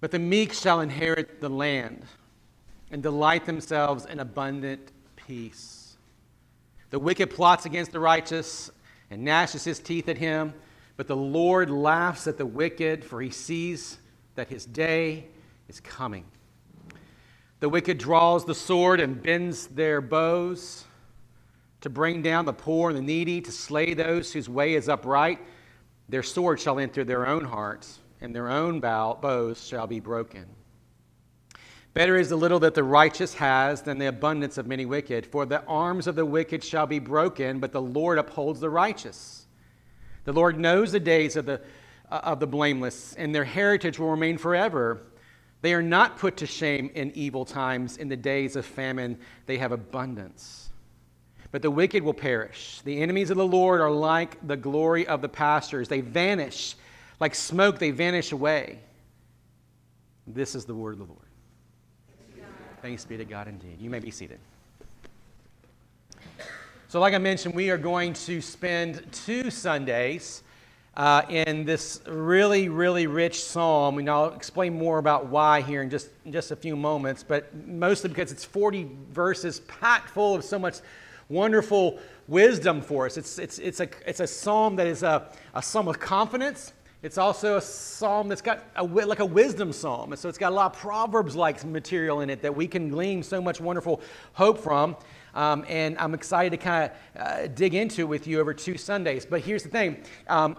But the meek shall inherit the land and delight themselves in abundant peace. The wicked plots against the righteous and gnashes his teeth at him, but the Lord laughs at the wicked, for he sees that his day is coming. The wicked draws the sword and bends their bows to bring down the poor and the needy, to slay those whose way is upright. Their sword shall enter their own hearts, and their own bow, bows shall be broken. Better is the little that the righteous has than the abundance of many wicked. For the arms of the wicked shall be broken, but the Lord upholds the righteous. The Lord knows the days of the, uh, of the blameless, and their heritage will remain forever. They are not put to shame in evil times. In the days of famine, they have abundance. But the wicked will perish. The enemies of the Lord are like the glory of the pastures. They vanish. Like smoke, they vanish away. This is the word of the Lord. Thanks be to God indeed. You may be seated. So, like I mentioned, we are going to spend two Sundays uh, in this really, really rich psalm. And I'll explain more about why here in just, in just a few moments, but mostly because it's 40 verses packed full of so much wonderful wisdom for us. It's, it's, it's, a, it's a psalm that is a, a psalm of confidence. It's also a psalm that's got a, like a wisdom psalm. And so it's got a lot of Proverbs like material in it that we can glean so much wonderful hope from. Um, and I'm excited to kind of uh, dig into it with you over two Sundays. But here's the thing um,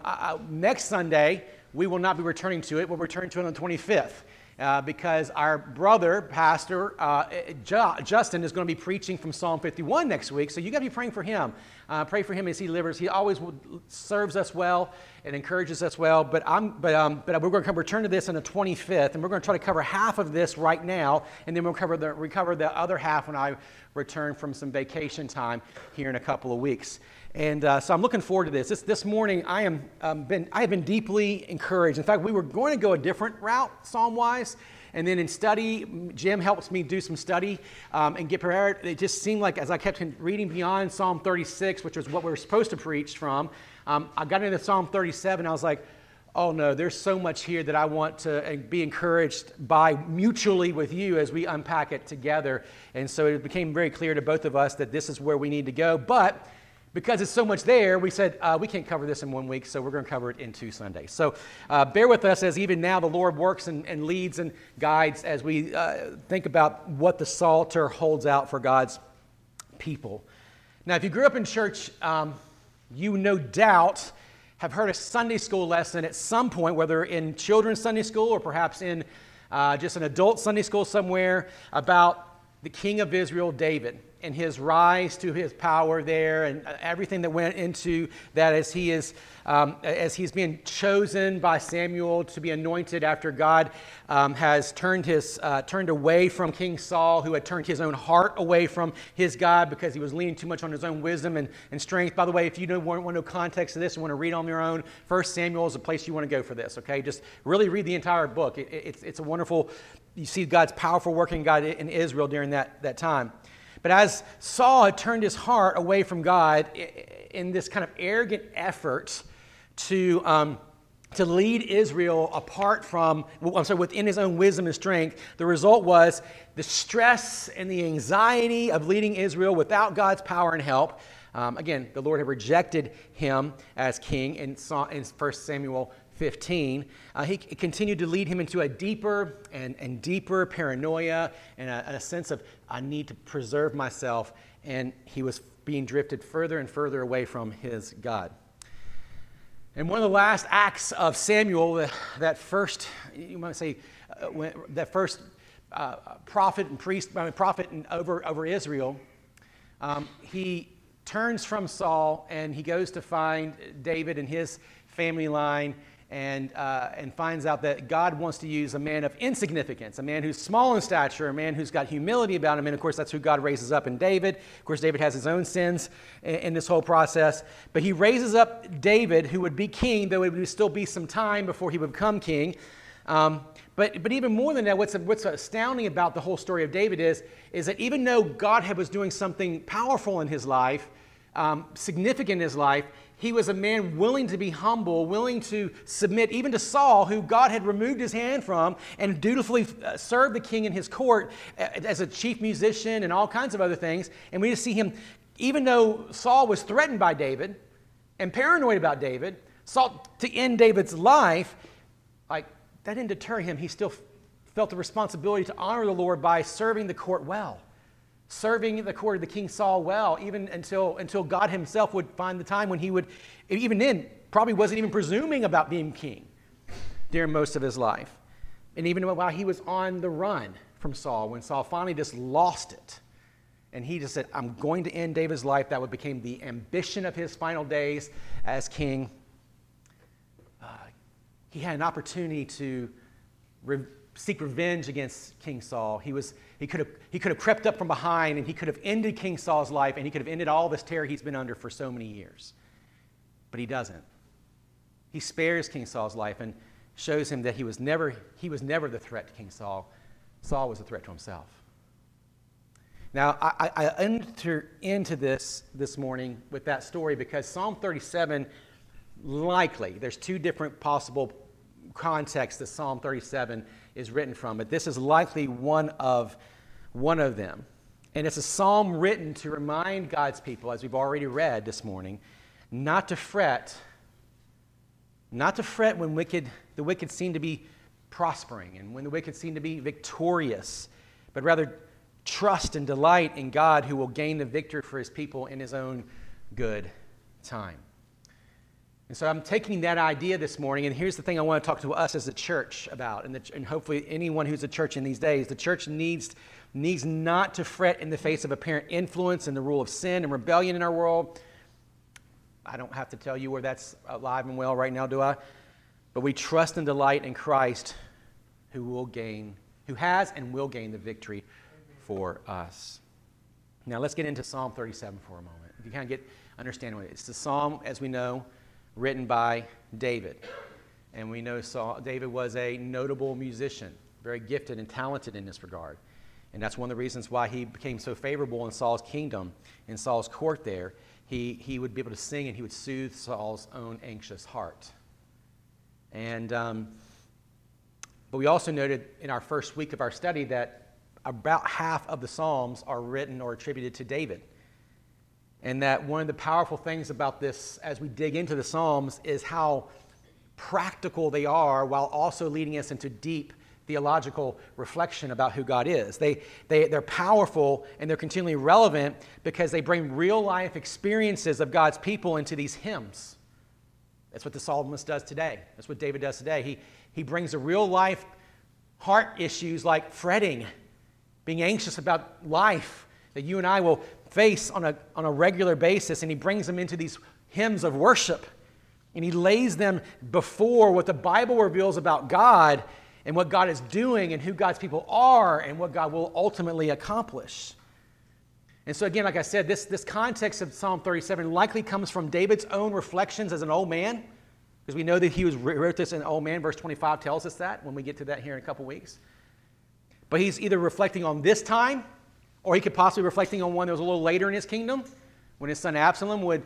next Sunday, we will not be returning to it. We'll return to it on the 25th. Uh, because our brother, Pastor uh, Justin, is going to be preaching from Psalm 51 next week. So you got to be praying for him. Uh, pray for him as he delivers. He always serves us well and encourages us well. But, I'm, but, um, but we're going to come return to this on the 25th, and we're going to try to cover half of this right now, and then we'll cover the, recover the other half when I return from some vacation time here in a couple of weeks. And uh, so I'm looking forward to this. This, this morning, I, am, um, been, I have been deeply encouraged. In fact, we were going to go a different route, psalm wise. And then in study, Jim helps me do some study um, and get prepared. It just seemed like as I kept reading beyond Psalm 36, which was what we were supposed to preach from, um, I got into Psalm 37. I was like, oh no, there's so much here that I want to uh, be encouraged by mutually with you as we unpack it together. And so it became very clear to both of us that this is where we need to go. But because it's so much there, we said uh, we can't cover this in one week, so we're going to cover it in two Sundays. So uh, bear with us as even now the Lord works and, and leads and guides as we uh, think about what the Psalter holds out for God's people. Now, if you grew up in church, um, you no doubt have heard a Sunday school lesson at some point, whether in children's Sunday school or perhaps in uh, just an adult Sunday school somewhere, about the King of Israel, David and his rise to his power there and everything that went into that as he is um, as he's being chosen by samuel to be anointed after god um, has turned his uh, turned away from king saul who had turned his own heart away from his god because he was leaning too much on his own wisdom and, and strength. By the way if you don't want, want to know context of this and want to read on your own first samuel is a place you want to go for this okay? Just really read the entire book. It, it, it's, it's a wonderful you see god's powerful working god in israel during that, that time but as Saul had turned his heart away from God in this kind of arrogant effort to, um, to lead Israel apart from, I'm sorry, within his own wisdom and strength, the result was the stress and the anxiety of leading Israel without God's power and help. Um, again, the Lord had rejected him as king in, in 1 Samuel 15, uh, he continued to lead him into a deeper and, and deeper paranoia and a, a, sense of, I need to preserve myself. And he was being drifted further and further away from his God. And one of the last acts of Samuel, that, first, you might say, uh, when, that first uh, prophet and priest, I mean, prophet over, over Israel, um, he turns from Saul and he goes to find David and his family line and, uh, and finds out that God wants to use a man of insignificance, a man who's small in stature, a man who's got humility about him. And of course, that's who God raises up in David. Of course, David has his own sins in, in this whole process. But he raises up David, who would be king, though it would still be some time before he would become king. Um, but, but even more than that, what's, what's astounding about the whole story of David is, is that even though God was doing something powerful in his life, um, significant in his life, he was a man willing to be humble, willing to submit even to Saul, who God had removed his hand from, and dutifully uh, served the king in his court uh, as a chief musician and all kinds of other things. And we just see him, even though Saul was threatened by David and paranoid about David, sought to end David's life, like that didn't deter him. He still felt the responsibility to honor the Lord by serving the court well serving the court of the king Saul well, even until, until God himself would find the time when he would, even then, probably wasn't even presuming about being king during most of his life. And even while he was on the run from Saul, when Saul finally just lost it, and he just said, I'm going to end David's life, that would become the ambition of his final days as king. Uh, he had an opportunity to seek revenge against King Saul. He, was, he, could have, he could have crept up from behind and he could have ended King Saul's life and he could have ended all this terror he's been under for so many years. But he doesn't. He spares King Saul's life and shows him that he was never, he was never the threat to King Saul. Saul was a threat to himself. Now, I, I enter into this this morning with that story because Psalm 37 likely, there's two different possible contexts that Psalm 37 is written from, but this is likely one of, one of them. And it's a psalm written to remind God's people, as we've already read this morning, not to fret, not to fret when wicked, the wicked seem to be prospering and when the wicked seem to be victorious, but rather trust and delight in God who will gain the victory for his people in his own good time. And so I'm taking that idea this morning, and here's the thing I want to talk to us as a church about, and, the, and hopefully anyone who's a church in these days. The church needs, needs not to fret in the face of apparent influence and the rule of sin and rebellion in our world. I don't have to tell you where that's alive and well right now, do I? But we trust and delight in Christ who will gain, who has and will gain the victory for us. Now let's get into Psalm 37 for a moment. If you kind of get understand what. It's the psalm, as we know, written by David. And we know Saul, David was a notable musician, very gifted and talented in this regard. And that's one of the reasons why he became so favorable in Saul's kingdom, in Saul's court there. He, he would be able to sing and he would soothe Saul's own anxious heart. And, um, but we also noted in our first week of our study that about half of the Psalms are written or attributed to David. And that one of the powerful things about this as we dig into the Psalms is how practical they are while also leading us into deep theological reflection about who God is. They, they, they're powerful and they're continually relevant because they bring real life experiences of God's people into these hymns. That's what the psalmist does today. That's what David does today. He, he brings the real life heart issues like fretting, being anxious about life, that you and I will face on a, on a regular basis, and he brings them into these hymns of worship. And he lays them before what the Bible reveals about God and what God is doing and who God's people are and what God will ultimately accomplish. And so, again, like I said, this, this context of Psalm 37 likely comes from David's own reflections as an old man, because we know that he was, wrote this in old man. Verse 25 tells us that when we get to that here in a couple weeks. But he's either reflecting on this time or he could possibly be reflecting on one that was a little later in his kingdom when his son Absalom would,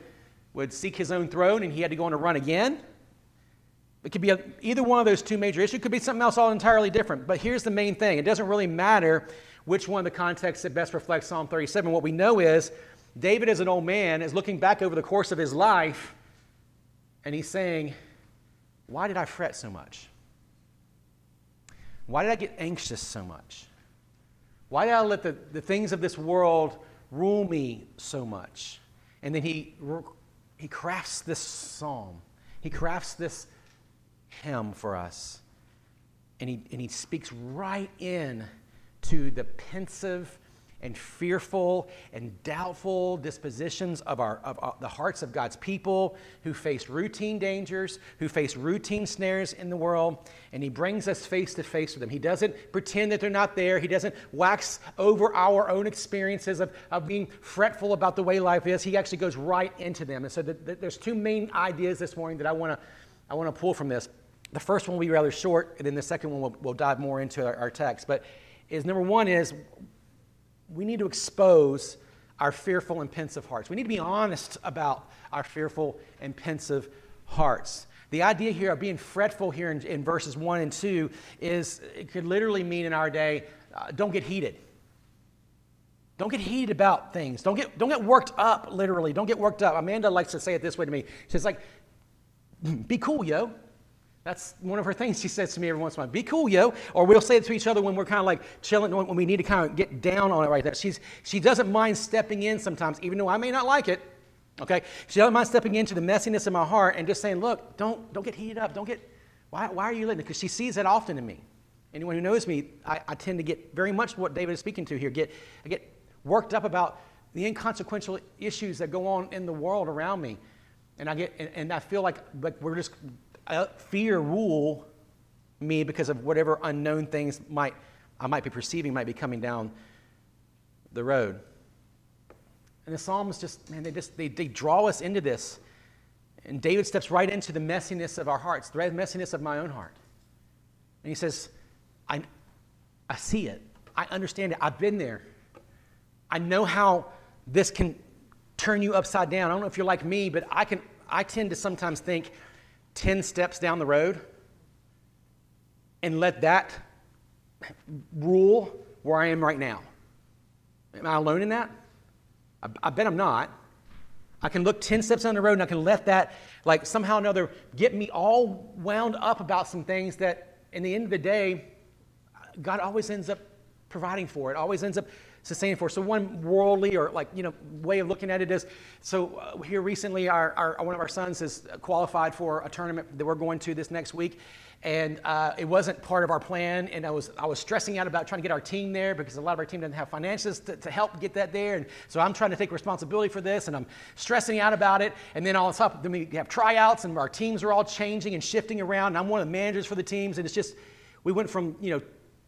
would seek his own throne and he had to go on a run again. It could be a, either one of those two major issues. It could be something else all entirely different. But here's the main thing it doesn't really matter which one of the contexts that best reflects Psalm 37. What we know is David, as an old man, is looking back over the course of his life and he's saying, Why did I fret so much? Why did I get anxious so much? Why did I let the, the things of this world rule me so much? And then he, he crafts this psalm, he crafts this hymn for us. And he, and he speaks right in to the pensive and fearful and doubtful dispositions of, our, of our, the hearts of God's people who face routine dangers, who face routine snares in the world, and He brings us face to face with them. He doesn't pretend that they're not there, He doesn't wax over our own experiences of, of being fretful about the way life is. He actually goes right into them. And so the, the, there's two main ideas this morning that I want to I want to pull from this. The first one will be rather short, and then the second one we'll, we'll dive more into our, our text. But is number one is we need to expose our fearful and pensive hearts. We need to be honest about our fearful and pensive hearts. The idea here of being fretful here in, in verses 1 and 2 is, it could literally mean in our day, uh, don't get heated. Don't get heated about things. Don't get, don't get worked up, literally. Don't get worked up. Amanda likes to say it this way to me. She's like, be cool, yo. That's one of her things she says to me every once in a while. Be cool, yo. Or we'll say it to each other when we're kind of like chilling, when we need to kind of get down on it right there. She's, she doesn't mind stepping in sometimes, even though I may not like it. Okay? She doesn't mind stepping into the messiness of my heart and just saying, look, don't, don't get heated up. Don't get, why, why are you letting Because she sees that often in me. Anyone who knows me, I, I tend to get very much what David is speaking to here. Get, I get worked up about the inconsequential issues that go on in the world around me. And I get, and, and I feel like, like we're just, fear rule me because of whatever unknown things might, I might be perceiving might be coming down the road. And the Psalms just, man, they just, they, they draw us into this. And David steps right into the messiness of our hearts, the messiness of my own heart. And he says, I, I see it. I understand it. I've been there. I know how this can turn you upside down. I don't know if you're like me, but I can I tend to sometimes think 10 steps down the road and let that rule where I am right now. Am I alone in that? I, I bet I'm not. I can look 10 steps down the road and I can let that, like, somehow or another get me all wound up about some things that, in the end of the day, God always ends up providing for it, always ends up sustaining for. So one worldly or like you know way of looking at it is so uh, here recently our, our, one of our sons has qualified for a tournament that we're going to this next week. And uh, it wasn't part of our plan, and I was, I was stressing out about trying to get our team there because a lot of our team doesn't have finances to, to help get that there. And so I'm trying to take responsibility for this, and I'm stressing out about it. And then all of a sudden, then we have tryouts, and our teams are all changing and shifting around. And I'm one of the managers for the teams, and it's just, we went from, you know,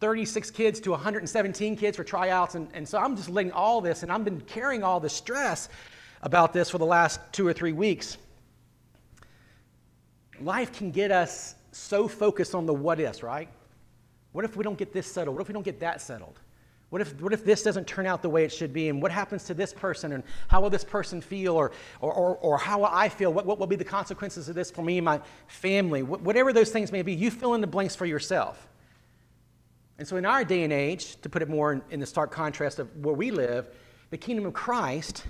36 kids to 117 kids for tryouts. And, and so I'm just letting all this, and I've been carrying all the stress about this for the last two or three weeks. Life can get us so focused on the what ifs, right? What if we don't get this settled? What if we don't get that settled? What if, what if this doesn't turn out the way it should be? And what happens to this person? And how will this person feel? Or, or, or, or how will I feel? What, what will be the consequences of this for me and my family? Whatever those things may be, you fill in the blanks for yourself. And so, in our day and age, to put it more in, in, the stark contrast of where we live, the kingdom of Christ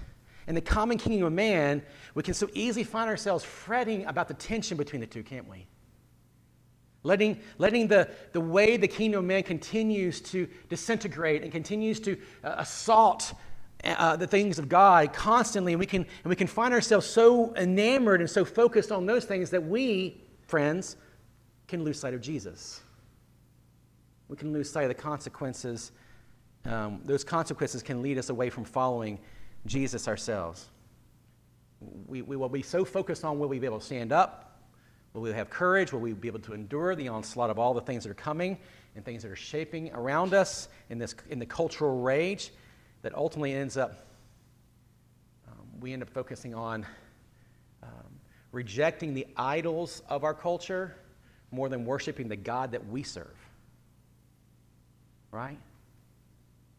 and the common kingdom of man, we can so easily find ourselves fretting about the tension between the two, can't we? Letting, letting the, the way the kingdom of man continues to disintegrate and continues to uh, assault uh, the things of God constantly, and we, can, and we can find ourselves so enamored and so focused on those things that we, friends, can lose sight of Jesus we can lose sight of the consequences. Um, those consequences can lead us away from following Jesus ourselves. We, we will be so focused on will we be able to stand up? Will we have courage? Will we be able to endure the onslaught of all the things that are coming and things that are shaping around us in, this, in the cultural rage that ultimately ends up, um, we end up focusing on um, rejecting the idols of our culture more than worshiping the God that we serve right?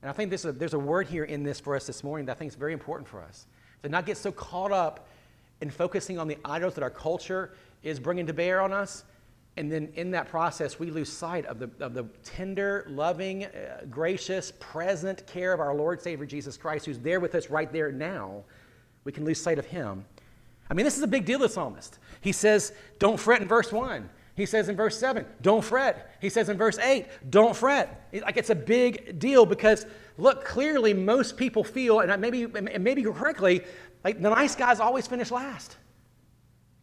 And I think a, there's a word here in this for us this morning that I think is very important for us. To not get so caught up in focusing on the idols that our culture is bringing to bear on us. And then in that process, we lose sight of the, of the tender, loving, uh, gracious, present care of our Lord Savior Jesus Christ, who's there with us right there now. We can lose sight of Him. I mean, this is a big deal, the psalmist. He says, Don't fret in verse 1. He says in verse 7, don't fret. He says in verse 8, don't fret. Like it's a big deal because, look, clearly most people feel, and maybe, and maybe correctly, like the nice guys always finish last.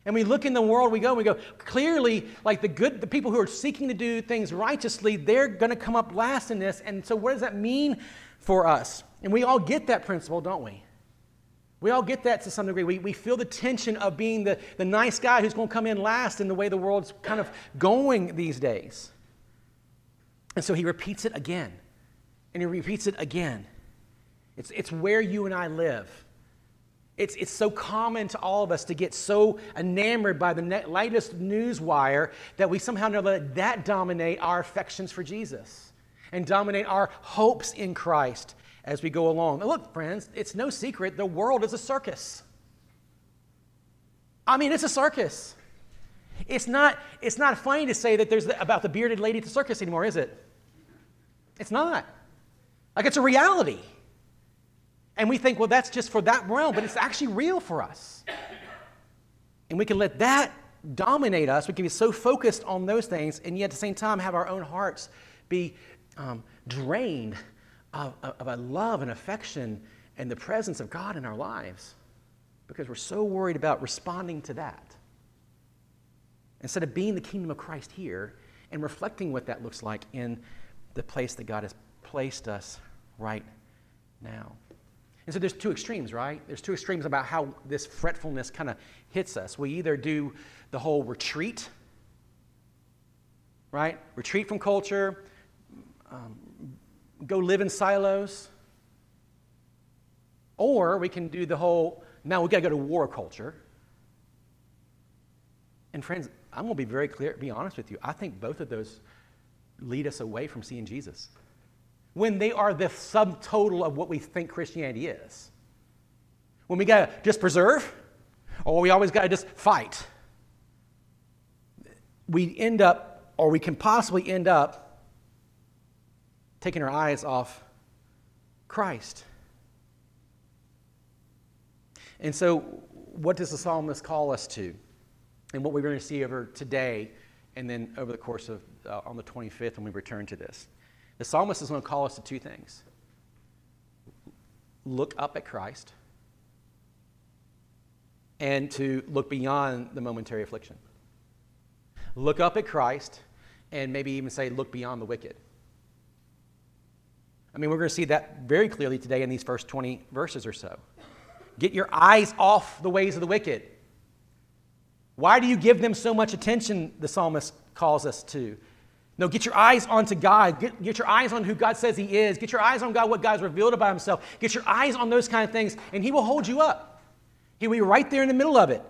And we look in the world, we go, and we go, clearly, like the good, the people who are seeking to do things righteously, they're going to come up last in this. And so, what does that mean for us? And we all get that principle, don't we? We all get that to some degree. We, we feel the tension of being the, the nice guy who's going to come in last in the way the world's kind of going these days. And so he repeats it again. And he repeats it again. It's, it's where you and I live. It's, it's so common to all of us to get so enamored by the latest news wire that we somehow know that that dominate our affections for Jesus. and dominate our hopes in Christ as we go along. Now, look, friends, it's no secret the world is a circus. I mean, it's a circus. It's not, it's not funny to say that there's the, about the bearded lady at the circus anymore, is it? It's not. Like, it's a reality. And we think, well, that's just for that realm, but it's actually real for us. And we can let that dominate us. We can be so focused on those things, and yet at the same time have our own hearts be um, drained of, of a love and affection and the presence of God in our lives because we're so worried about responding to that. Instead of being the kingdom of Christ here and reflecting what that looks like in the place that God has placed us right now. And so there's two extremes, right? There's two extremes about how this fretfulness kind of hits us. We either do the whole retreat, right? Retreat from culture, um, go live in silos. Or we can do the whole, now we got to go to war culture. And friends, I'm going to be very clear, be honest with you. I think both of those lead us away from seeing Jesus when they are the subtotal of what we think Christianity is. When we got to just preserve, or we always got to just fight, we end up, or we can possibly end up, taking our eyes off Christ. And so, what does the psalmist call us to? And what we're going to see over today and then over the course of uh, on the 25th when we return to this. The psalmist is going to call us to two things look up at Christ and to look beyond the momentary affliction. Look up at Christ and maybe even say, look beyond the wicked. I mean, we're going to see that very clearly today in these first 20 verses or so. Get your eyes off the ways of the wicked. Why do you give them so much attention? The psalmist calls us to. No, get your eyes onto God. Get, get your eyes on who God says He is. Get your eyes on God, what God's revealed about Himself. Get your eyes on those kind of things, and He will hold you up. He will be right there in the middle of it.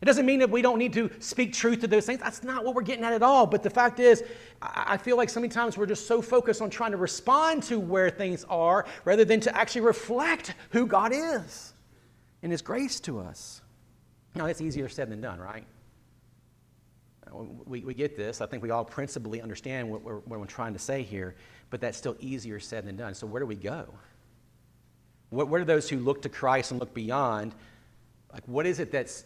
It doesn't mean that we don't need to speak truth to those things. That's not what we're getting at at all. But the fact is, I feel like so many times we're just so focused on trying to respond to where things are rather than to actually reflect who God is and His grace to us. Now, that's easier said than done, right? We, we get this. I think we all principally understand what we're, what we're trying to say here, but that's still easier said than done. So, where do we go? What, what are those who look to Christ and look beyond? Like, what is it that's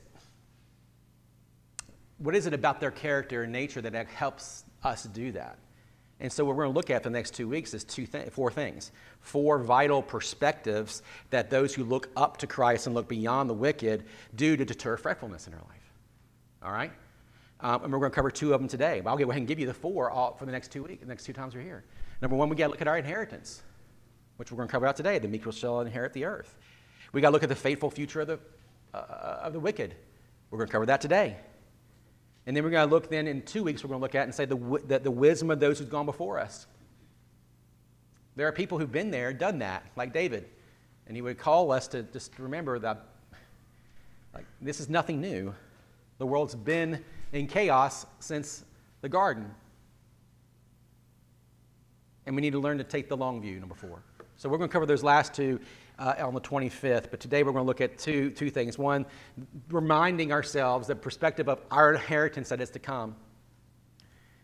what is it about their character and nature that helps us do that? And so, what we're going to look at for the next two weeks is two th- four things. Four vital perspectives that those who look up to Christ and look beyond the wicked do to deter fretfulness in our life. All right? Um, and we're going to cover two of them today. But I'll go ahead and give you the four all, for the next two weeks, the next two times we're here. Number one, we got to look at our inheritance, which we're going to cover out today. The meek shall inherit the earth. We got to look at the fateful future of the, uh, of the wicked. We're going to cover that today. And then we're going to look then in two weeks, we're going to look at and say the, the, the wisdom of those who've gone before us. There are people who've been there, done that, like David. And he would call us to just remember that like, this is nothing new. The world's been in chaos since the garden. And we need to learn to take the long view, number four. So we're going to cover those last two uh, on the 25th, but today we're going to look at two, two things. One, reminding ourselves the perspective of our inheritance that is to come,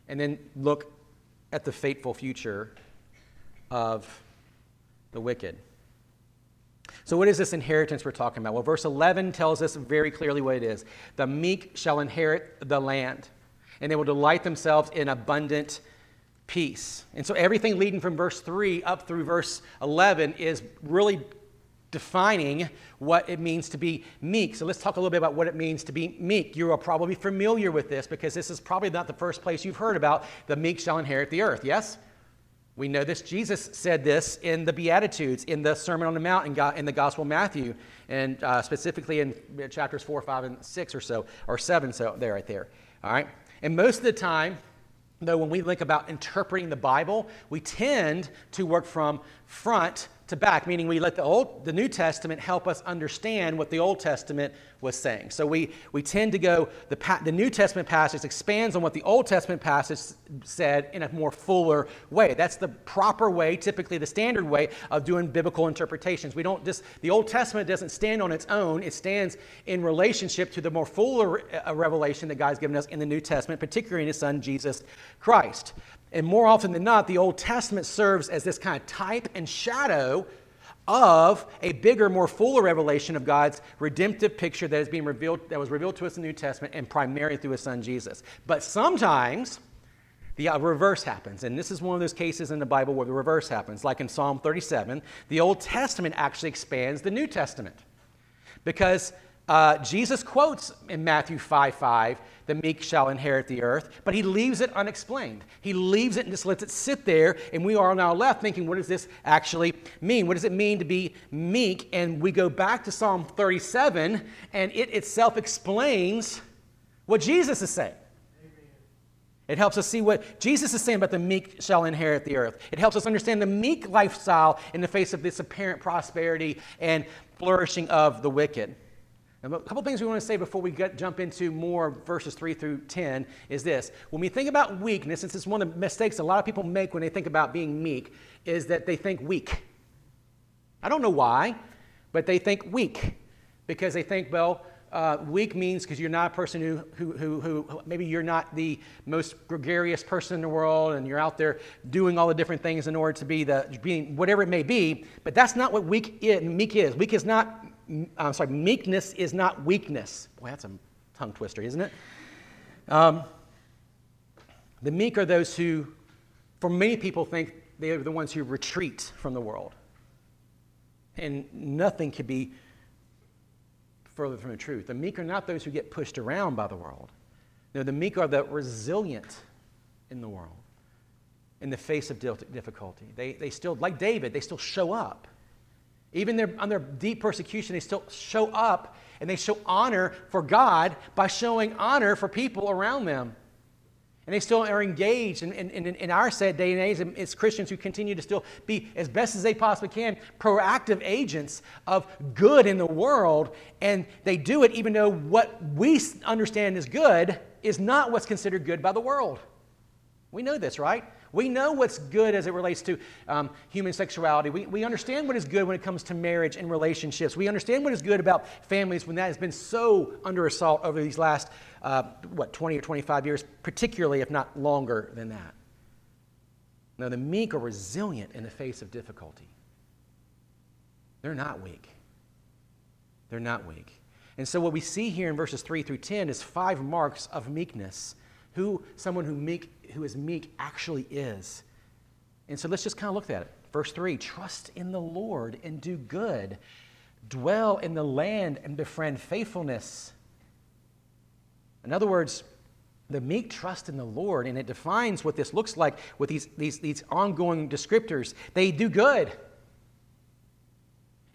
and then look at the fateful future of the wicked. So, what is this inheritance we're talking about? Well, verse 11 tells us very clearly what it is The meek shall inherit the land, and they will delight themselves in abundant peace. And so, everything leading from verse 3 up through verse 11 is really defining what it means to be meek. So let's talk a little bit about what it means to be meek. You are probably familiar with this because this is probably not the first place you've heard about the meek shall inherit the earth, yes? We know this. Jesus said this in the Beatitudes, in the Sermon on the Mount, in, the Gospel of Matthew, and uh, specifically in chapters 4, 5, and 6 or so, or 7, so there, right there. All right? And most of the time, though, when we think about interpreting the Bible, we tend to work from front to back, meaning we let the Old, the New Testament help us understand what the Old Testament was saying. So we, we tend to go, the, the New Testament passage expands on what the Old Testament passage said in a more fuller way. That's the proper way, typically the standard way of doing biblical interpretations. We don't just, the Old Testament doesn't stand on its own, it stands in relationship to the more fuller uh, revelation that God's given us in the New Testament, particularly in His Son, Jesus Christ. And more often than not, the Old Testament serves as this kind of type and shadow of a bigger, more fuller revelation of God's redemptive picture that is being revealed, that was revealed to us in the New Testament and primarily through his son Jesus. But sometimes the uh, reverse happens. And this is one of those cases in the Bible where the reverse happens. Like in Psalm 37, the Old Testament actually expands the New Testament. Because uh, Jesus quotes in Matthew 5 5, the meek shall inherit the earth, but he leaves it unexplained. He leaves it and just lets it sit there, and we are now left thinking, what does this actually mean? What does it mean to be meek? And we go back to Psalm 37, and it itself explains what Jesus is saying. It helps us see what Jesus is saying about the meek shall inherit the earth. It helps us understand the meek lifestyle in the face of this apparent prosperity and flourishing of the wicked. A couple things we want to say before we get, jump into more verses 3 through 10 is this. When we think about weakness, and this is one of the mistakes a lot of people make when they think about being meek, is that they think weak. I don't know why, but they think weak because they think, well, uh, weak means because you're not a person who, who, who, who, maybe you're not the most gregarious person in the world and you're out there doing all the different things in order to be the, being whatever it may be, but that's not what weak is, meek is. Weak is not I'm sorry, meekness is not weakness. Boy, that's a tongue twister, isn't it? Um, the meek are those who, for many people, think they are the ones who retreat from the world. And nothing could be further from the truth. The meek are not those who get pushed around by the world. No, the meek are the resilient in the world in the face of difficulty. They, they still, like David, they still show up. Even their, on their deep persecution, they still show up and they show honor for God by showing honor for people around them. And they still are engaged in, in, in, in our set day and age, it's Christians who continue to still be, as best as they possibly can, proactive agents of good in the world. And they do it even though what we understand is good is not what's considered good by the world. We know this, right? We know what's good as it relates to um, human sexuality. We, we understand what is good when it comes to marriage and relationships. We understand what is good about families when that has been so under assault over these last, uh, what, 20 or 25 years, particularly if not longer than that. Now, the meek are resilient in the face of difficulty. They're not weak. They're not weak. And so, what we see here in verses 3 through 10 is five marks of meekness. Who someone who meek who is meek actually is. And so let's just kind of look at it. Verse 3 Trust in the Lord and do good, dwell in the land and befriend faithfulness. In other words, the meek trust in the Lord, and it defines what this looks like with these, these, these ongoing descriptors. They do good.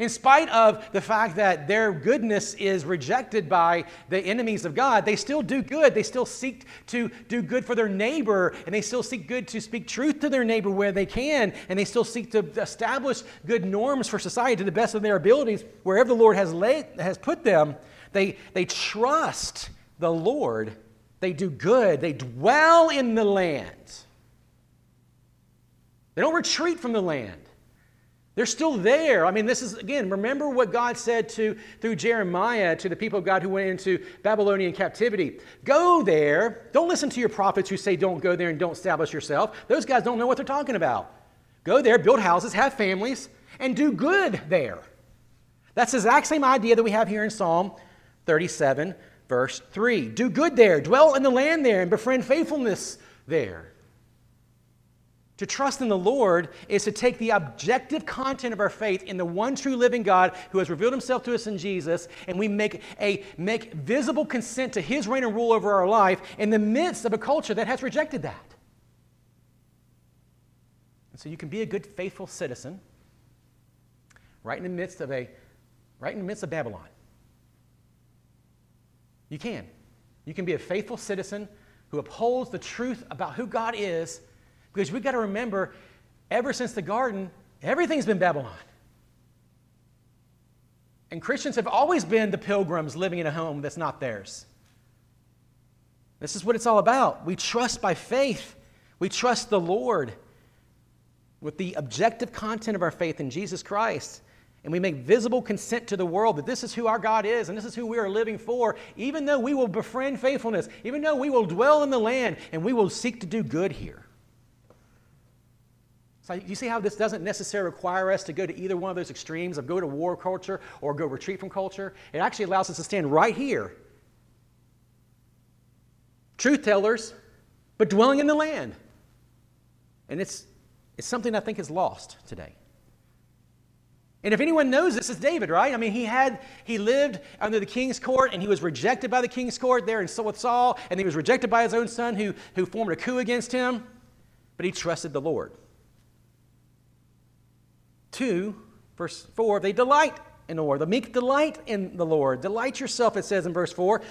In spite of the fact that their goodness is rejected by the enemies of God, they still do good. They still seek to do good for their neighbor, and they still seek good to speak truth to their neighbor where they can, and they still seek to establish good norms for society to the best of their abilities wherever the Lord has, laid, has put them. They, they trust the Lord. They do good. They dwell in the land. They don't retreat from the land. They're still there. I mean, this is, again, remember what God said to, through Jeremiah to the people of God who went into Babylonian captivity. Go there. Don't listen to your prophets who say don't go there and don't establish yourself. Those guys don't know what they're talking about. Go there, build houses, have families, and do good there. That's the exact same idea that we have here in Psalm 37, verse 3. Do good there, dwell in the land there, and befriend faithfulness there. To trust in the Lord is to take the objective content of our faith in the one true living God who has revealed himself to us in Jesus, and we make a make visible consent to his reign and rule over our life in the midst of a culture that has rejected that. And so you can be a good, faithful citizen right in the midst of a right in the midst of Babylon. You can. You can be a faithful citizen who upholds the truth about who God is because we've got to remember, ever since the garden, everything's been Babylon. And Christians have always been the pilgrims living in a home that's not theirs. This is what it's all about. We trust by faith, we trust the Lord with the objective content of our faith in Jesus Christ. And we make visible consent to the world that this is who our God is and this is who we are living for, even though we will befriend faithfulness, even though we will dwell in the land and we will seek to do good here. So you see how this doesn't necessarily require us to go to either one of those extremes of go to war culture or go retreat from culture. It actually allows us to stand right here. Truth tellers, but dwelling in the land. And it's, it's something I think is lost today. And if anyone knows this, it's David, right? I mean, he had he lived under the king's court, and he was rejected by the king's court there in with Saul, and he was rejected by his own son, who who formed a coup against him. But he trusted the Lord. Two, verse four, they delight in the Lord. The meek delight in the Lord. Delight yourself, it says in verse four,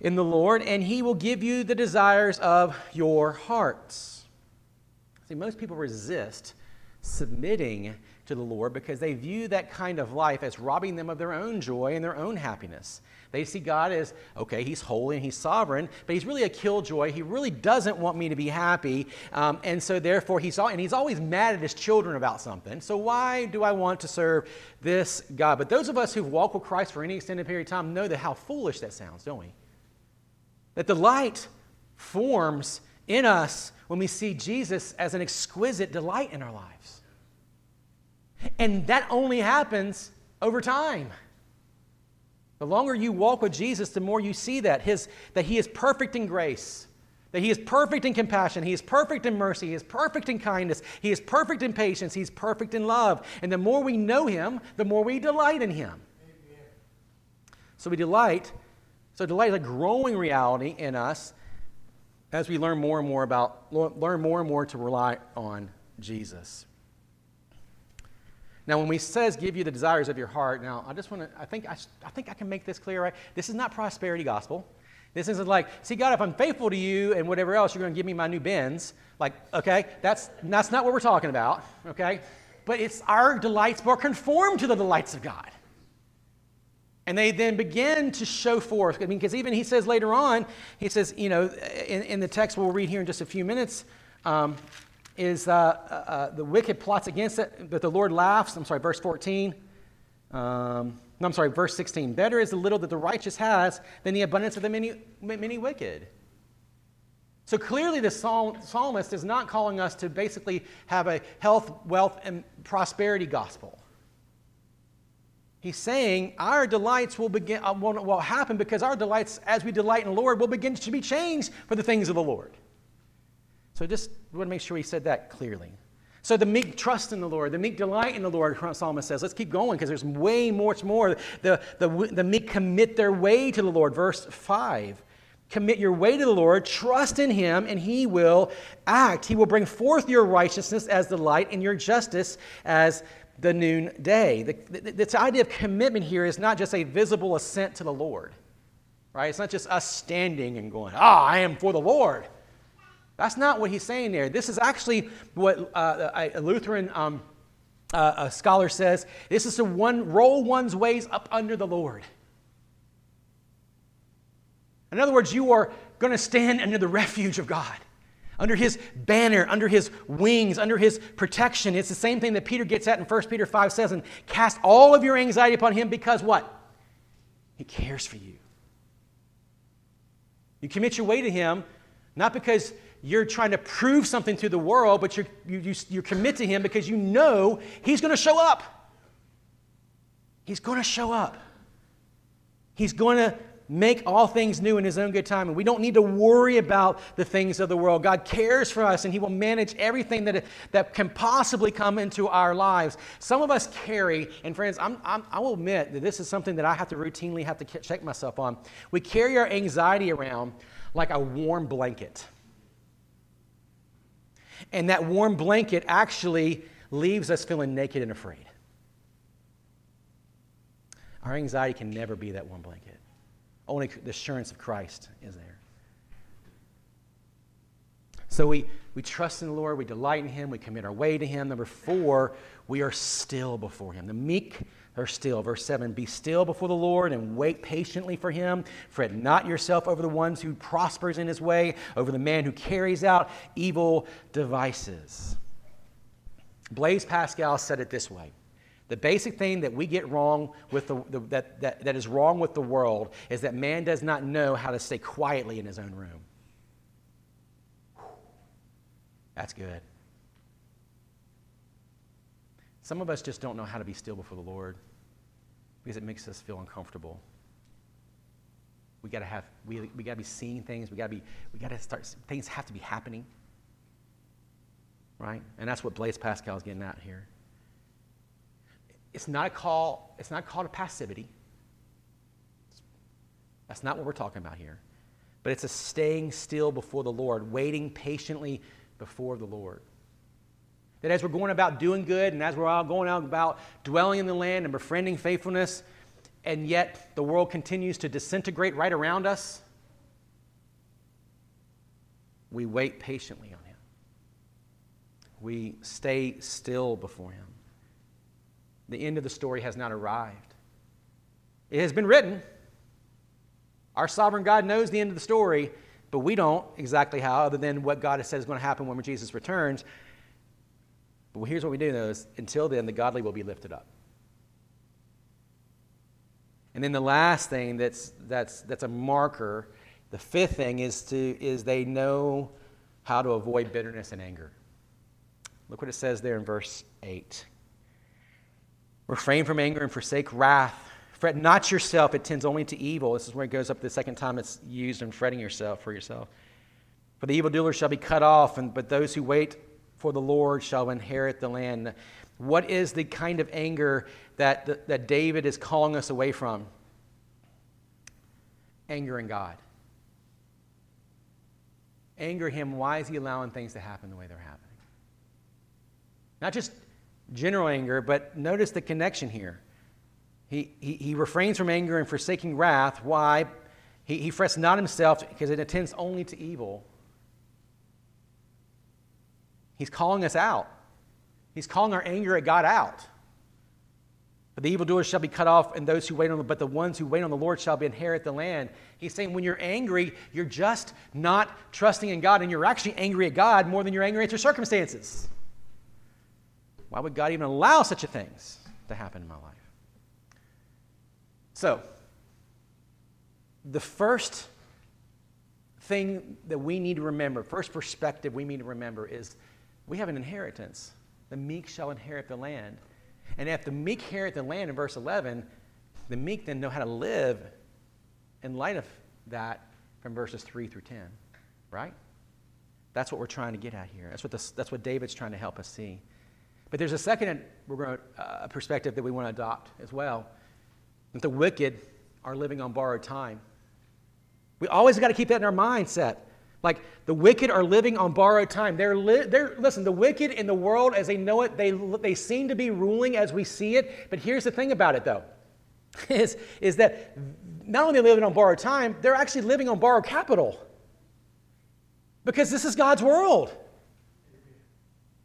in the Lord, and He will give you the desires of your hearts. See, most people resist submitting to the Lord because they view that kind of life as robbing them of their own joy and their own happiness. They see God as, okay, He's holy and He's sovereign, but He's really a killjoy. He really doesn't want me to be happy. Um, and so, therefore, He's, all, and he's always mad at His children about something. So, why do I want to serve this God? But those of us who've walked with Christ for any extended period of time know that how foolish that sounds, don't we? That the light forms in us when we see Jesus as an exquisite delight in our lives. And that only happens over time. The longer you walk with Jesus, the more you see that, his, that He is perfect in grace, that He is perfect in compassion, He is perfect in mercy, He is perfect in kindness, He is perfect in patience, He's perfect in love. And the more we know Him, the more we delight in Him. Amen. So we delight, so delight is a growing reality in us as we learn more and more about, learn more and more to rely on Jesus. Now, when we says give you the desires of your heart, now I just want to, I think I, I think I can make this clear, right? This is not prosperity gospel. This isn't like, see, God, if I'm faithful to you and whatever else, you're going to give me my new Benz. Like, okay, that's, that's not what we're talking about, okay? But it's our delights are conformed to the delights of God. And they then begin to show forth. I mean, because even he says later on, he says, you know, in, in the text we'll read here in just a few minutes, um, is uh, uh, uh, the wicked plots against it, but the Lord laughs. I'm sorry, verse 14. Um, no, I'm sorry, verse 16. Better is the little that the righteous has than the abundance of the many, many wicked. So clearly, the psalmist is not calling us to basically have a health, wealth, and prosperity gospel. He's saying our delights will begin uh, will, will happen because our delights, as we delight in the Lord, will begin to be changed for the things of the Lord. So just want to make sure he said that clearly. So the meek trust in the Lord, the meek delight in the Lord, Psalmist says. Let's keep going because there's way much more. The, the, the meek commit their way to the Lord. Verse 5. Commit your way to the Lord, trust in Him, and He will act. He will bring forth your righteousness as the light and your justice as the noonday. The, the, this idea of commitment here is not just a visible assent to the Lord, right? It's not just us standing and going, ah, I am for the Lord. That's not what he's saying there. This is actually what uh, a Lutheran um, uh, a scholar says. This is to one roll one's ways up under the Lord. In other words, you are going to stand under the refuge of God, under his banner, under his wings, under his protection. It's the same thing that Peter gets at in 1 Peter 5 says, and Cast all of your anxiety upon him because what? He cares for you. You commit your way to him, not because you're trying to prove something to the world, but you're, you, you, you commit to Him because you know He's going to show up. He's going to show up. He's going to make all things new in His own good time. And we don't need to worry about the things of the world. God cares for us and He will manage everything that, that can possibly come into our lives. Some of us carry, and friends, I'm, I'm, I will admit that this is something that I have to routinely have to check myself on. We carry our anxiety around like a warm blanket. And that warm blanket actually leaves us feeling naked and afraid. Our anxiety can never be that warm blanket. Only the assurance of Christ is there. So we, we trust in the Lord, we delight in Him, we commit our way to Him. Number four, we are still before Him. The meek are still. Verse 7 Be still before the Lord and wait patiently for Him. Fret not yourself over the ones who prospers in his way, over the man who carries out evil devices. Blaise Pascal said it this way. The basic thing that we get wrong with the, the that, that, that is wrong with the world is that man does not know how to stay quietly in his own room. That's good. Some of us just don't know how to be still before the Lord because it makes us feel uncomfortable. We gotta have we, we gotta be seeing things, we gotta be we gotta start things have to be happening. Right? And that's what Blaise Pascal is getting at here. It's not a call, it's not a call to passivity. That's not what we're talking about here. But it's a staying still before the Lord, waiting patiently before the Lord. That as we're going about doing good and as we're all going out about dwelling in the land and befriending faithfulness, and yet the world continues to disintegrate right around us, we wait patiently on Him. We stay still before Him. The end of the story has not arrived. It has been written. Our sovereign God knows the end of the story, but we don't exactly how, other than what God has said is going to happen when Jesus returns. But here's what we do know is until then, the godly will be lifted up. And then the last thing that's, that's, that's a marker, the fifth thing is, to, is they know how to avoid bitterness and anger. Look what it says there in verse 8. Refrain from anger and forsake wrath. Fret not yourself, it tends only to evil. This is where it goes up the second time it's used in fretting yourself for yourself. For the evildoer shall be cut off, and, but those who wait for the Lord shall inherit the land. What is the kind of anger that, that David is calling us away from? Anger in God. Anger him. Why is he allowing things to happen the way they're happening? Not just general anger, but notice the connection here. He, he, he refrains from anger and forsaking wrath. Why? He, he frets not himself because it attends only to evil. He's calling us out. He's calling our anger at God out. But the evildoers shall be cut off, and those who wait on the, but the ones who wait on the Lord shall inherit the land. He's saying when you're angry, you're just not trusting in God, and you're actually angry at God more than you're angry at your circumstances. Why would God even allow such a things to happen in my life? So, the first thing that we need to remember, first perspective we need to remember is we have an inheritance. The meek shall inherit the land. And if the meek inherit the land in verse 11, the meek then know how to live in light of that from verses 3 through 10, right? That's what we're trying to get at here. That's what, this, that's what David's trying to help us see. But there's a second uh, perspective that we want to adopt as well that the wicked are living on borrowed time. We always got to keep that in our mindset. Like the wicked are living on borrowed time. They're, li- they're listen, the wicked in the world as they know it, they, they seem to be ruling as we see it. But here's the thing about it though, is, is that not only are they living on borrowed time, they're actually living on borrowed capital. Because this is God's world.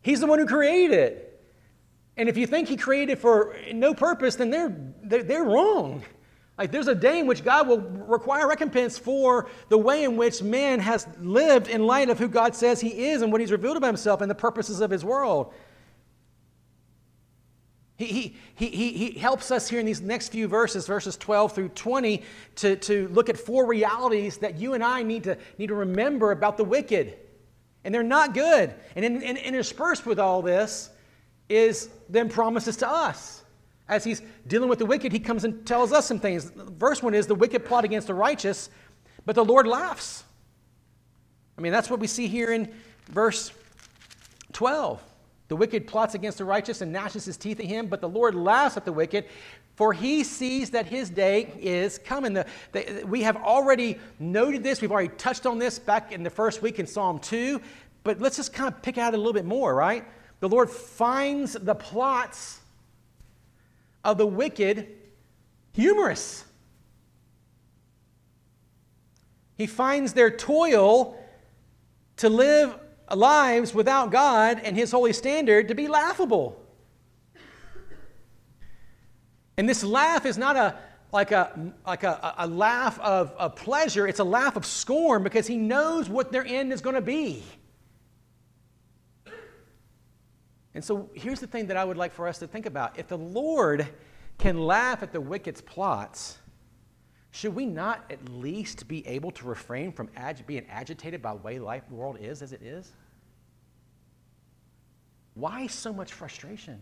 He's the one who created it. And if you think He created for no purpose, then they're, they're, they're wrong. Like there's a day in which God will require recompense for the way in which man has lived in light of who God says he is and what he's revealed about himself and the purposes of his world. He, he, he, he helps us here in these next few verses, verses 12 through 20, to, to look at four realities that you and I need to, need to remember about the wicked. And they're not good. And in, in, interspersed with all this is then promises to us as he's dealing with the wicked, he comes and tells us some things. Verse 1 is the wicked plot against the righteous, but the Lord laughs. I mean, that's what we see here in verse 12. The wicked plots against the righteous and gnashes his teeth at him, but the Lord laughs at the wicked, for he sees that his day is coming. The, the, we have already noted this, we've already touched on this back in the first week in Psalm 2, but let's just kind of pick out a little bit more, right? The Lord finds the plots of the wicked humorous. He finds their toil to live lives without God and His holy standard to be laughable. And this laugh is not a like a like a, a laugh of, of pleasure, it's a laugh of scorn because he knows what their end is going to be. And so here's the thing that I would like for us to think about. If the Lord can laugh at the wicked's plots, should we not at least be able to refrain from ag- being agitated by the way life the world is as it is? Why so much frustration?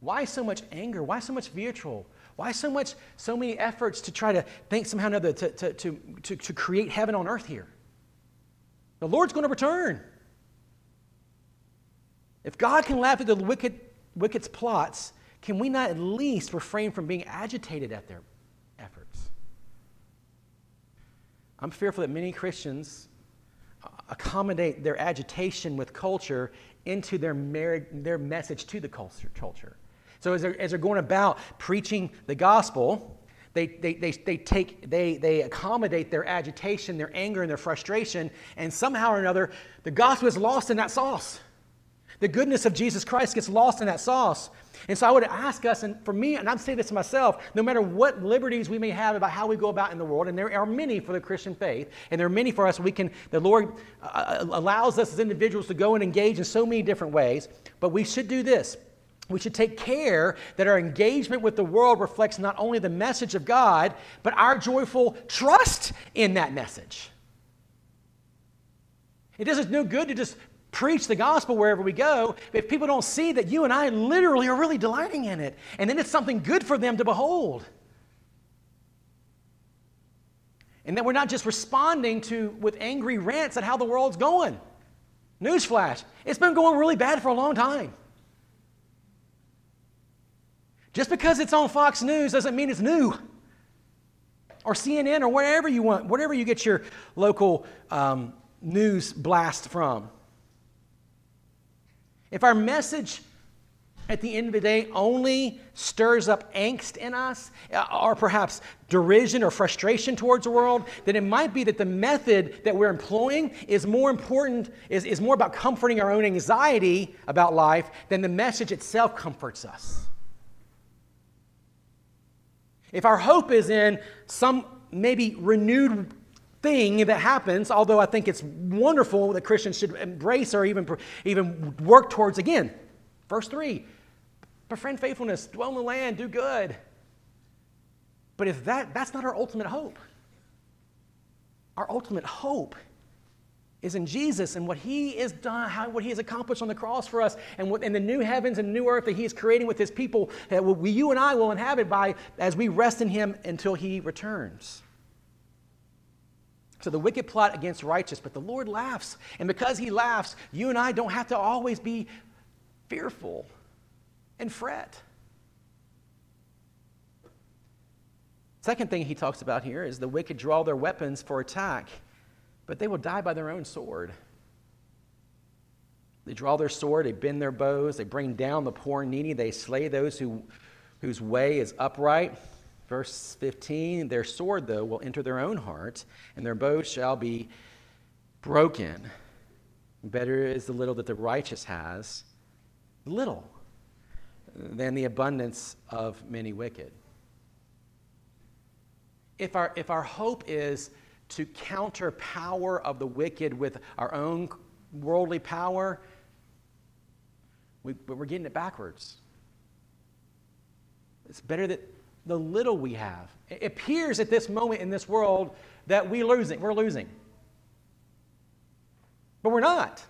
Why so much anger? Why so much vitriol? Why so much, so many efforts to try to think somehow or another to, to, to, to, to create heaven on earth here? The Lord's going to return. If God can laugh at the wicked, wicked's plots, can we not at least refrain from being agitated at their efforts? I'm fearful that many Christians uh, accommodate their agitation with culture into their, their message to the culture. culture. So as they're, as they're going about preaching the gospel, they, they, they, they, take, they, they accommodate their agitation, their anger, and their frustration, and somehow or another, the gospel is lost in that sauce. The goodness of Jesus Christ gets lost in that sauce. And so I would ask us, and for me, and I'm saying this to myself, no matter what liberties we may have about how we go about in the world, and there are many for the Christian faith, and there are many for us, we can, the Lord uh, uh, allows us as individuals to go and engage in so many different ways, but we should do this. We should take care that our engagement with the world reflects not only the message of God, but our joyful trust in that message. It doesn't no good to just preach the gospel wherever we go if people don't see that you and I literally are really delighting in it. And then it's something good for them to behold. And that we're not just responding to with angry rants at how the world's going. Newsflash, it's been going really bad for a long time. Just because it's on Fox News doesn't mean it's new. Or CNN or wherever you want, whatever you get your local um, news blast from. If our message at the end of the day only stirs up angst in us, uh, or perhaps derision or frustration towards the world, then it might be that the method that we're employing is more important, is, is more about comforting our own anxiety about life than the message itself comforts us. If our hope is in some maybe renewed thing that happens, although I think it's wonderful that Christians should embrace or even, even work towards again. Verse 3 befriend faithfulness, dwell in the land, do good. But if that, that's not our ultimate hope. Our ultimate hope is in Jesus and what He has done, how, what He has accomplished on the cross for us, and, and the new heavens and new earth that He is creating with His people that we, you and I will inhabit by as we rest in Him until He returns. So the wicked plot against righteous, but the Lord laughs. And because he laughs, you and I don't have to always be fearful and fret. Second thing he talks about here is the wicked draw their weapons for attack, but they will die by their own sword. They draw their sword, they bend their bows, they bring down the poor and needy, they slay those who, whose way is upright. Verse 15 Their sword, though, will enter their own heart, and their bow shall be broken. Better is the little that the righteous has, little, than the abundance of many wicked. If our, if our hope is to counter power of the wicked with our own worldly power, we, we're getting it backwards. It's better that the little we have. It appears at this moment in this world that we're losing, we're losing. But we're not.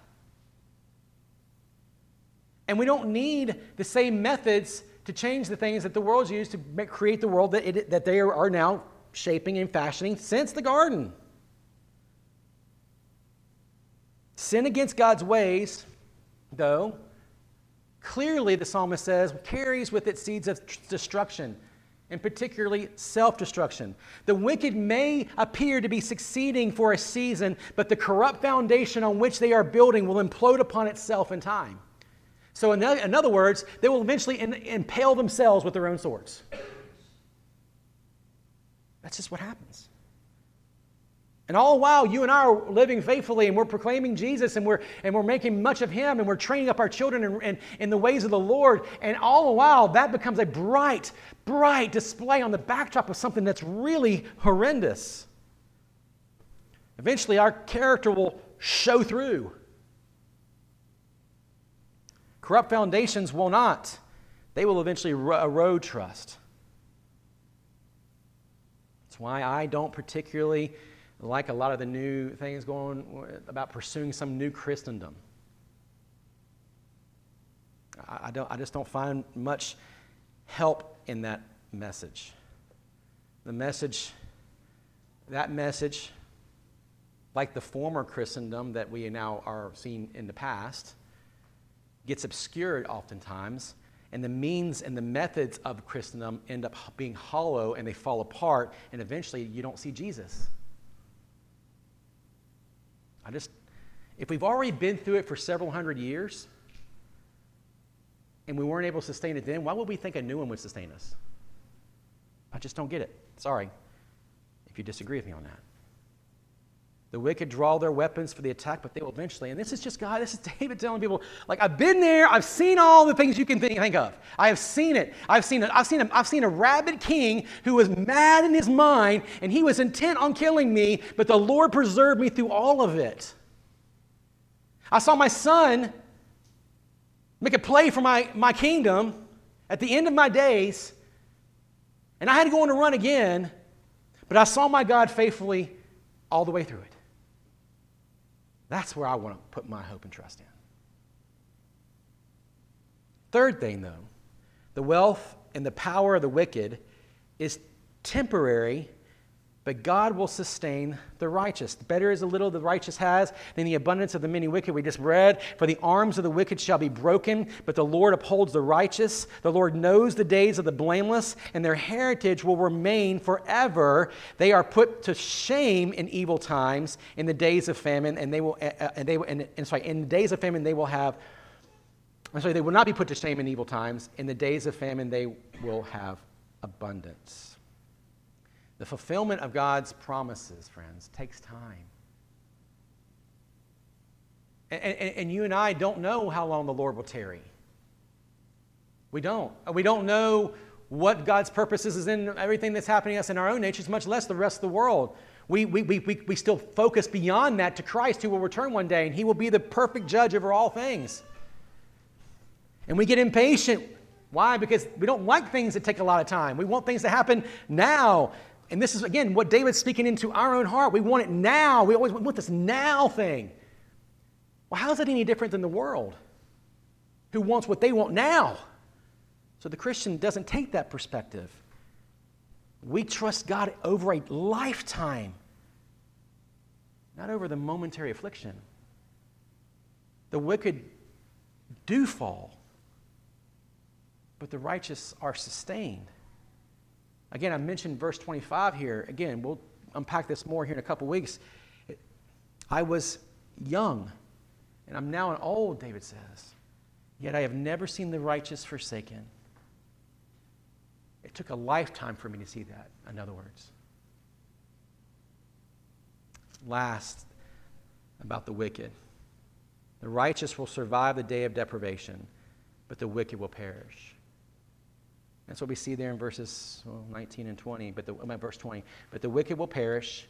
And we don't need the same methods to change the things that the world's used to make, create the world that, it, that they are now shaping and fashioning since the garden. Sin against God's ways, though, clearly the psalmist says, carries with it seeds of destruction and particularly self destruction. The wicked may appear to be succeeding for a season, but the corrupt foundation on which they are building will implode upon itself in time. So, in, in other words, they will eventually in, impale themselves with their own swords. That's just what happens. And all the while, you and I are living faithfully and we're proclaiming Jesus and we're, and we're making much of Him and we're training up our children in, in, in, the ways of the Lord. And all the while, that becomes a bright, bright display on the backdrop of something that's really horrendous. Eventually, our character will show through. Corrupt foundations will not, they will eventually erode trust. That's why I don't particularly like a lot of the new things going about pursuing some new Christendom. I, don't, I just don't find much help in that message. The message, that message, like the former Christendom that we now are seeing in the past, gets obscured oftentimes, and the means and the methods of Christendom end up being hollow and they fall apart, and eventually you don't see Jesus. I just, if we've already been through it for several hundred years and we weren't able to sustain it then, why would we think a new one would sustain us? I just don't get it. Sorry if you disagree with me on that. The wicked draw their weapons for the attack, but they will eventually. And this is just God, this is David telling people, like, I've been there, I've seen all the things you can think, of. I have seen it. I've seen it. I've seen, a, I've seen a rabid king who was mad in his mind, and he was intent on killing me, but the Lord preserved me through all of it. I saw my son make a play for my, my kingdom at the end of my days, and I had to go on a run again, but I saw my God faithfully all the way through it. That's where I want to put my hope and trust in. Third thing, though, the wealth and the power of the wicked is temporary but God will sustain the righteous. Better is a little the righteous has than the abundance of the many wicked. We just read, For the arms of the wicked shall be broken, but the Lord upholds the righteous. The Lord knows the days of the blameless, and their heritage will remain forever. They are put to shame in evil times, in the days of famine, and they will, eh, eh, and they, and, and sorry, in the days of famine they will have, I'm sorry, they will not be put to shame in evil times. In the days of famine they will have abundance. The fulfillment of God's promises, friends, takes time. And, and, and, you and I don't know how long the Lord will tarry. We don't. We don't know what God's purposes is in everything that's happening to us in our own natures, much less the rest of the world. We, we, we, we, we still focus beyond that to Christ, who will return one day, and he will be the perfect judge over all things. And we get impatient. Why? Because we don't like things that take a lot of time. We want things to happen now. And this is, again, what David's speaking into our own heart. We want it now. We always want this now thing. Well, how is that any different than the world who wants what they want now? So the Christian doesn't take that perspective. We trust God over a lifetime, not over the momentary affliction. The wicked do fall, but the righteous are sustained. Again, I mentioned verse 25 here. Again, we'll unpack this more here in a couple weeks. I was young, and I'm now an old, David says. Yet I have never seen the righteous forsaken. It took a lifetime for me to see that, in other words. Last, about the wicked. The righteous will survive the day of deprivation, but the wicked will perish. That's what we see there in verses well, 19 and 20, but the, verse 20. But the wicked will perish.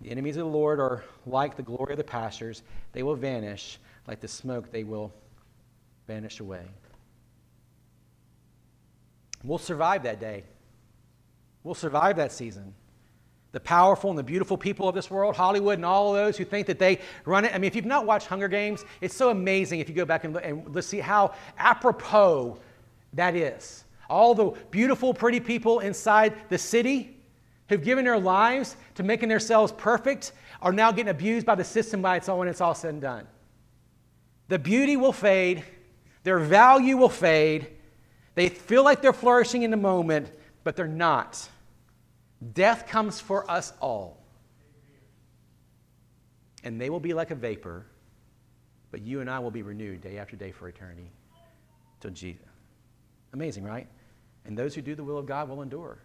The enemies of the Lord are like the glory of the pastures. They will vanish. Like the smoke, they will vanish away. We'll survive that day. We'll survive that season. The powerful and the beautiful people of this world, Hollywood and all of those who think that they run it. I mean, if you've not watched Hunger Games, it's so amazing if you go back and, and let's see how apropos that is all the beautiful, pretty people inside the city who've given their lives to making themselves perfect are now getting abused by the system by its own when it's all said and done. The beauty will fade, their value will fade. They feel like they're flourishing in the moment, but they're not. Death comes for us all. And they will be like a vapor, but you and I will be renewed day after day for eternity. Till Jesus. Amazing, right? And those who do the will of God will endure,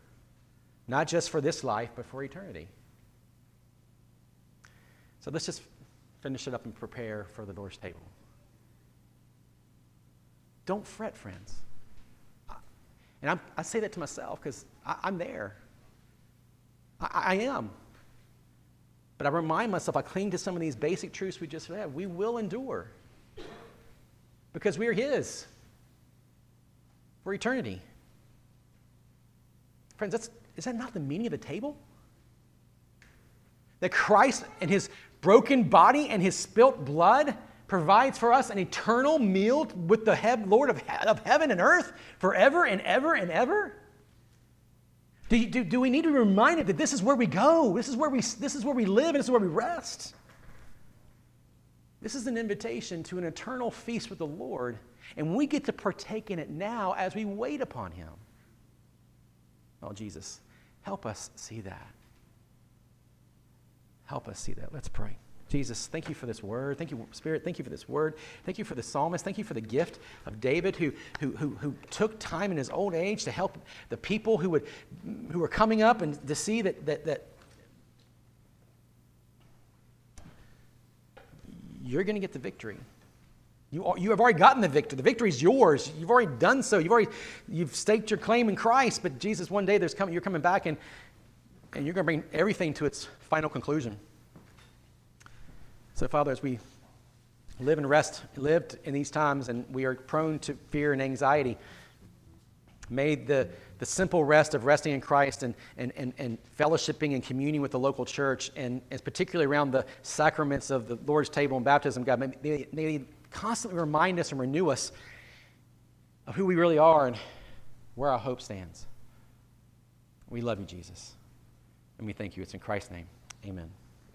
not just for this life, but for eternity. So let's just finish it up and prepare for the Lord's table. Don't fret, friends. And I'm, i say that to myself because I'm there. I, I, am. But I remind myself, I cling to some of these basic truths we just read. We will endure because we are His for eternity. Friends, that's, is that not the meaning of the table? That Christ and His broken body and His spilt blood provides for us an eternal meal with the he- Lord of, he- of heaven and earth forever and ever and ever? Do, you, do, do we need to be reminded that this is where we go? This is where we, this is where we live and this is where we rest? This is an invitation to an eternal feast with the Lord, and we get to partake in it now as we wait upon Him. Oh, Jesus, help us see that. Help us see that. Let's pray. Jesus, thank you for this word. Thank you, Spirit. Thank you for this word. Thank you for the psalmist. Thank you for the gift of David who, who, who, who took time in his old age to help the people who, would, who were coming up and to see that, that, that you're going to get the victory. You, you have already gotten the victory. The victory is yours. You've already done so. You've already you've staked your claim in Christ. But Jesus, one day there's coming, you're coming back and, and you're going to bring everything to its final conclusion. So, Father, as we live and rest, lived in these times, and we are prone to fear and anxiety, may the, the simple rest of resting in Christ and, and, and, and fellowshipping and communing with the local church, and, and particularly around the sacraments of the Lord's table and baptism, God, may, may, constantly remind us and renew us of who we really are and where our hope stands. We love you, Jesus. And we thank you. It's in Christ's name. Amen.